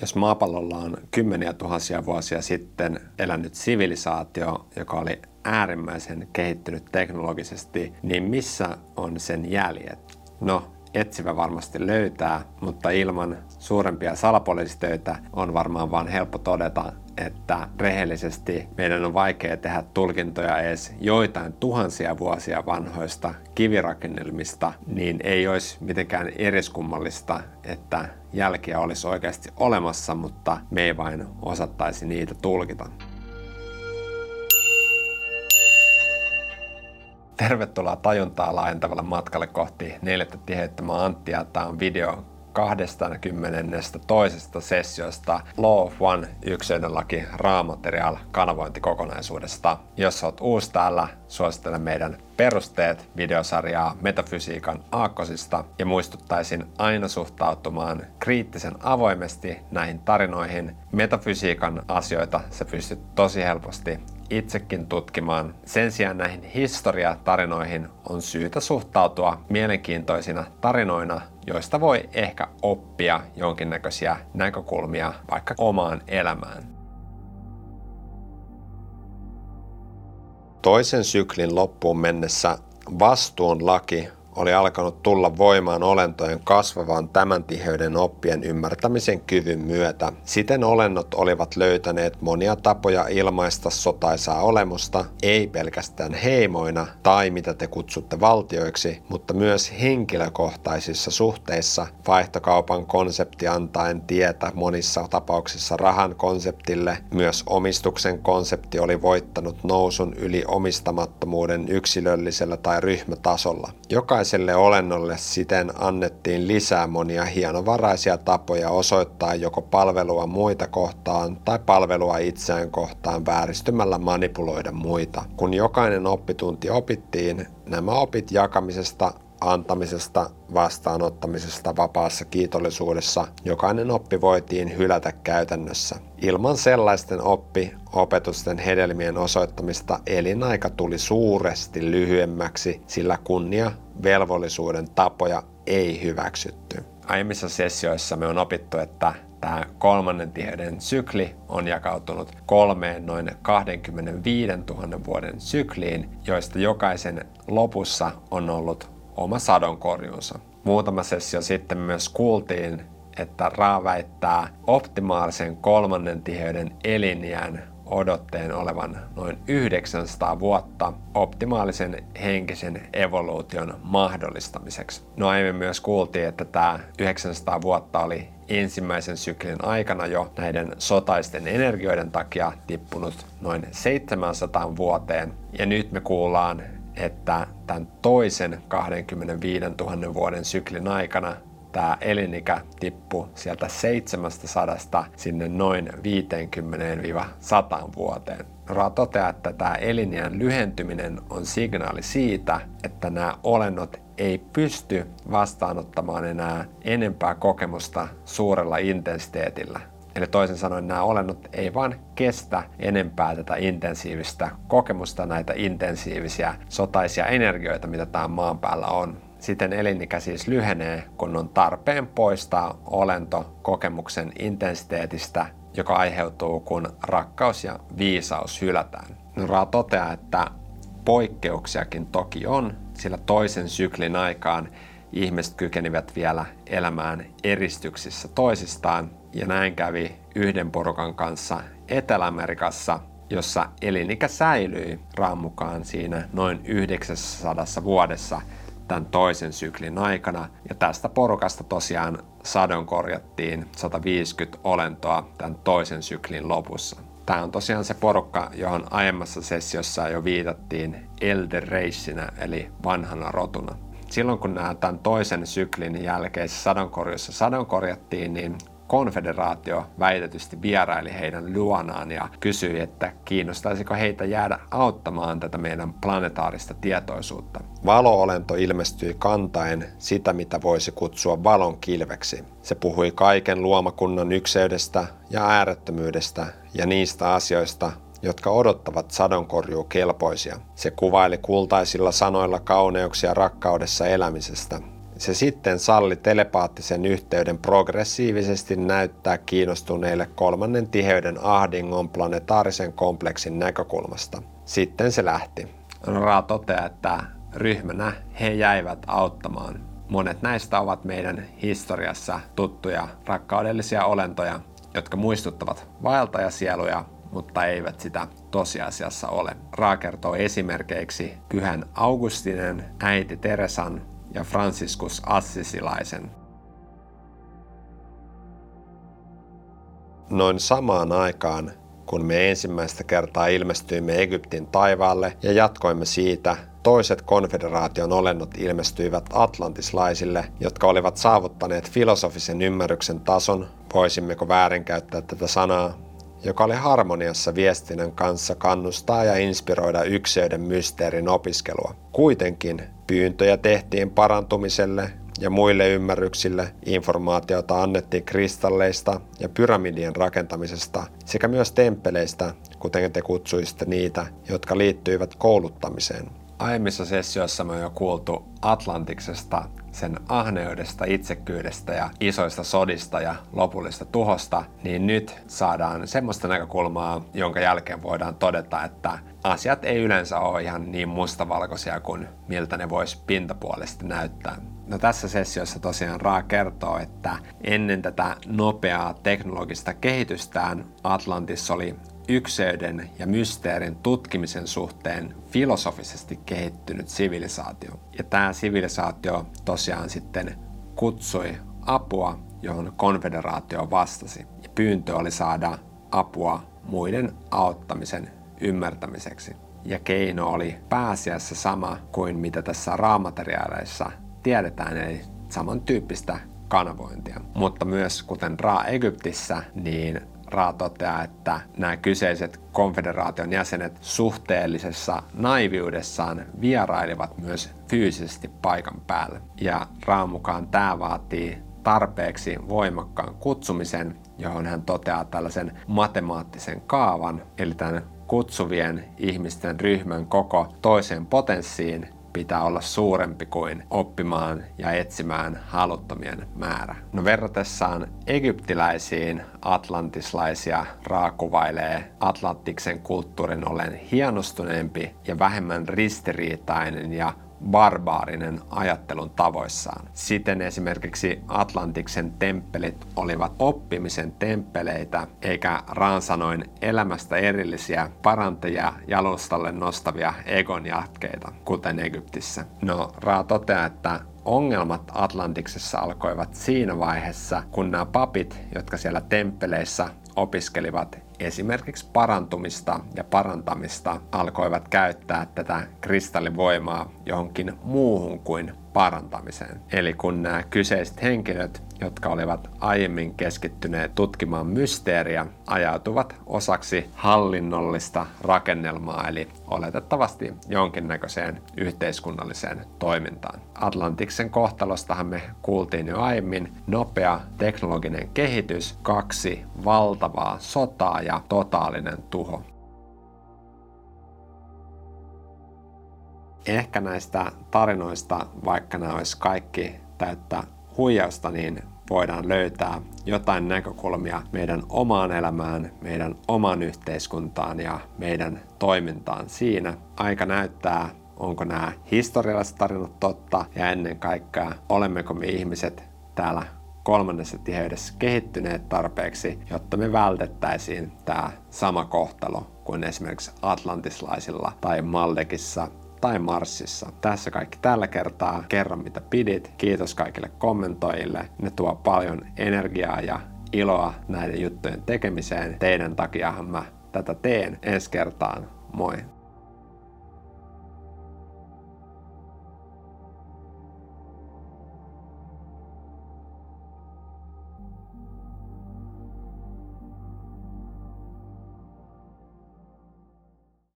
Jos maapallolla on kymmeniä tuhansia vuosia sitten elänyt sivilisaatio, joka oli äärimmäisen kehittynyt teknologisesti, niin missä on sen jäljet? No, etsivä varmasti löytää, mutta ilman suurempia salapoliisitöitä on varmaan vain helppo todeta, että rehellisesti meidän on vaikea tehdä tulkintoja edes joitain tuhansia vuosia vanhoista kivirakennelmista, niin ei olisi mitenkään eriskummallista, että jälkiä olisi oikeasti olemassa, mutta me ei vain osattaisi niitä tulkita. Tervetuloa tajuntaa laajentavalle matkalle kohti neljättä tiheyttämää Anttia. Tämä on video 20. toisesta sessiosta Law of One laki Raamaterial kanavointikokonaisuudesta. Jos olet uusi täällä, suosittelen meidän perusteet videosarjaa metafysiikan aakkosista ja muistuttaisin aina suhtautumaan kriittisen avoimesti näihin tarinoihin. Metafysiikan asioita sä pystyt tosi helposti itsekin tutkimaan. Sen sijaan näihin historiatarinoihin on syytä suhtautua mielenkiintoisina tarinoina, joista voi ehkä oppia jonkinnäköisiä näkökulmia vaikka omaan elämään. Toisen syklin loppuun mennessä vastuun laki oli alkanut tulla voimaan olentojen kasvavan tämän tiheyden oppien ymmärtämisen kyvyn myötä. Siten olennot olivat löytäneet monia tapoja ilmaista sotaisaa olemusta, ei pelkästään heimoina tai mitä te kutsutte valtioiksi, mutta myös henkilökohtaisissa suhteissa vaihtokaupan konsepti antaen tietä monissa tapauksissa rahan konseptille. Myös omistuksen konsepti oli voittanut nousun yli omistamattomuuden yksilöllisellä tai ryhmätasolla. Jokaisen jokaiselle olennolle siten annettiin lisää monia hienovaraisia tapoja osoittaa joko palvelua muita kohtaan tai palvelua itseään kohtaan vääristymällä manipuloida muita. Kun jokainen oppitunti opittiin, nämä opit jakamisesta antamisesta, vastaanottamisesta vapaassa kiitollisuudessa jokainen oppi voitiin hylätä käytännössä. Ilman sellaisten oppi opetusten hedelmien osoittamista elinaika tuli suuresti lyhyemmäksi, sillä kunnia velvollisuuden tapoja ei hyväksytty. Aiemmissa sessioissa me on opittu, että tämä kolmannen tiheyden sykli on jakautunut kolmeen noin 25 000 vuoden sykliin, joista jokaisen lopussa on ollut oma sadonkorjuunsa. Muutama sessio sitten myös kuultiin, että Ra väittää optimaalisen kolmannen tiheyden elinjään odotteen olevan noin 900 vuotta optimaalisen henkisen evoluution mahdollistamiseksi. No aiemmin myös kuultiin, että tämä 900 vuotta oli ensimmäisen syklin aikana jo näiden sotaisten energioiden takia tippunut noin 700 vuoteen. Ja nyt me kuullaan, että tämän toisen 25 000 vuoden syklin aikana tämä elinikä tippui sieltä 700 sinne noin 50-100 vuoteen. Ra toteaa, että tämä elinjään lyhentyminen on signaali siitä, että nämä olennot ei pysty vastaanottamaan enää enempää kokemusta suurella intensiteetillä. Eli toisin sanoen nämä olennot ei vaan kestä enempää tätä intensiivistä kokemusta, näitä intensiivisiä sotaisia energioita, mitä tämä maan päällä on. Siten elinikä siis lyhenee, kun on tarpeen poistaa olento kokemuksen intensiteetistä, joka aiheutuu, kun rakkaus ja viisaus hylätään. Ra toteaa, että poikkeuksiakin toki on, sillä toisen syklin aikaan ihmiset kykenivät vielä elämään eristyksissä toisistaan, ja näin kävi yhden porukan kanssa Etelä-Amerikassa, jossa elinikä säilyi raan mukaan siinä noin 900 vuodessa tämän toisen syklin aikana. Ja tästä porukasta tosiaan sadon korjattiin 150 olentoa tämän toisen syklin lopussa. Tämä on tosiaan se porukka, johon aiemmassa sessiossa jo viitattiin Elder Raceina, eli vanhana rotuna silloin kun nämä tämän toisen syklin jälkeisessä sadonkorjussa sadonkorjattiin, niin konfederaatio väitetysti vieraili heidän luonaan ja kysyi, että kiinnostaisiko heitä jäädä auttamaan tätä meidän planetaarista tietoisuutta. Valoolento ilmestyi kantaen sitä, mitä voisi kutsua valon kilveksi. Se puhui kaiken luomakunnan ykseydestä ja äärettömyydestä ja niistä asioista, jotka odottavat sadonkorjuu kelpoisia. Se kuvaili kultaisilla sanoilla kauneuksia rakkaudessa elämisestä Se sitten salli telepaattisen yhteyden progressiivisesti näyttää kiinnostuneille kolmannen tiheyden ahdingon planetaarisen kompleksin näkökulmasta. Sitten se lähti. Ra toteaa, että ryhmänä he jäivät auttamaan. Monet näistä ovat meidän historiassa tuttuja rakkaudellisia olentoja, jotka muistuttavat vaeltajasieluja, mutta eivät sitä tosiasiassa ole. Ra kertoo esimerkkeiksi pyhän Augustinen, äiti Teresan ja Franciscus Assisilaisen. Noin samaan aikaan, kun me ensimmäistä kertaa ilmestyimme Egyptin taivaalle ja jatkoimme siitä, toiset konfederaation olennot ilmestyivät atlantislaisille, jotka olivat saavuttaneet filosofisen ymmärryksen tason, voisimmeko väärinkäyttää tätä sanaa, joka oli harmoniassa viestinnän kanssa kannustaa ja inspiroida ykseyden mysteerin opiskelua. Kuitenkin pyyntöjä tehtiin parantumiselle ja muille ymmärryksille informaatiota annettiin kristalleista ja pyramidien rakentamisesta sekä myös temppeleistä, kuten te kutsuisitte niitä, jotka liittyivät kouluttamiseen. Aiemmissa sessioissa me on jo kuultu Atlantiksesta, sen ahneudesta, itsekyydestä ja isoista sodista ja lopullista tuhosta, niin nyt saadaan semmoista näkökulmaa, jonka jälkeen voidaan todeta, että asiat ei yleensä ole ihan niin mustavalkoisia kuin miltä ne voisi pintapuolisesti näyttää. No tässä sessiossa tosiaan Raa kertoo, että ennen tätä nopeaa teknologista kehitystään Atlantis oli ykseyden ja mysteerin tutkimisen suhteen filosofisesti kehittynyt sivilisaatio. Ja tämä sivilisaatio tosiaan sitten kutsui apua, johon konfederaatio vastasi. Ja pyyntö oli saada apua muiden auttamisen ymmärtämiseksi. Ja keino oli pääasiassa sama kuin mitä tässä raamateriaaleissa tiedetään, eli samantyyppistä kanavointia. Mutta myös kuten Ra Egyptissä, niin Ra toteaa, että nämä kyseiset konfederaation jäsenet suhteellisessa naiviudessaan vierailivat myös fyysisesti paikan päällä. Ja Raan mukaan tämä vaatii tarpeeksi voimakkaan kutsumisen, johon hän toteaa tällaisen matemaattisen kaavan, eli tämän kutsuvien ihmisten ryhmän koko toiseen potenssiin pitää olla suurempi kuin oppimaan ja etsimään haluttomien määrä. No verratessaan egyptiläisiin atlantislaisia raakuvailee Atlantiksen kulttuurin ollen hienostuneempi ja vähemmän ristiriitainen ja barbaarinen ajattelun tavoissaan. Siten esimerkiksi Atlantiksen temppelit olivat oppimisen temppeleitä, eikä raansanoin elämästä erillisiä parantajia jalustalle nostavia egon jatkeita, kuten Egyptissä. No, Raa toteaa, että ongelmat Atlantiksessa alkoivat siinä vaiheessa, kun nämä papit, jotka siellä temppeleissä opiskelivat esimerkiksi parantumista ja parantamista, alkoivat käyttää tätä kristallivoimaa johonkin muuhun kuin parantamiseen. Eli kun nämä kyseiset henkilöt, jotka olivat aiemmin keskittyneet tutkimaan mysteeriä, ajautuvat osaksi hallinnollista rakennelmaa, eli oletettavasti jonkinnäköiseen yhteiskunnalliseen toimintaan. Atlantiksen kohtalostahan me kuultiin jo aiemmin nopea teknologinen kehitys, kaksi valtavaa sotaa ja totaalinen tuho. ehkä näistä tarinoista, vaikka nämä olisi kaikki täyttä huijausta, niin voidaan löytää jotain näkökulmia meidän omaan elämään, meidän omaan yhteiskuntaan ja meidän toimintaan siinä. Aika näyttää, onko nämä historialliset tarinat totta ja ennen kaikkea olemmeko me ihmiset täällä kolmannessa tiheydessä kehittyneet tarpeeksi, jotta me vältettäisiin tämä sama kohtalo kuin esimerkiksi atlantislaisilla tai Maldekissa tai Marsissa. Tässä kaikki tällä kertaa. Kerro mitä pidit. Kiitos kaikille kommentoijille. Ne tuo paljon energiaa ja iloa näiden juttujen tekemiseen. Teidän takiahan mä tätä teen ensi kertaan. Moi!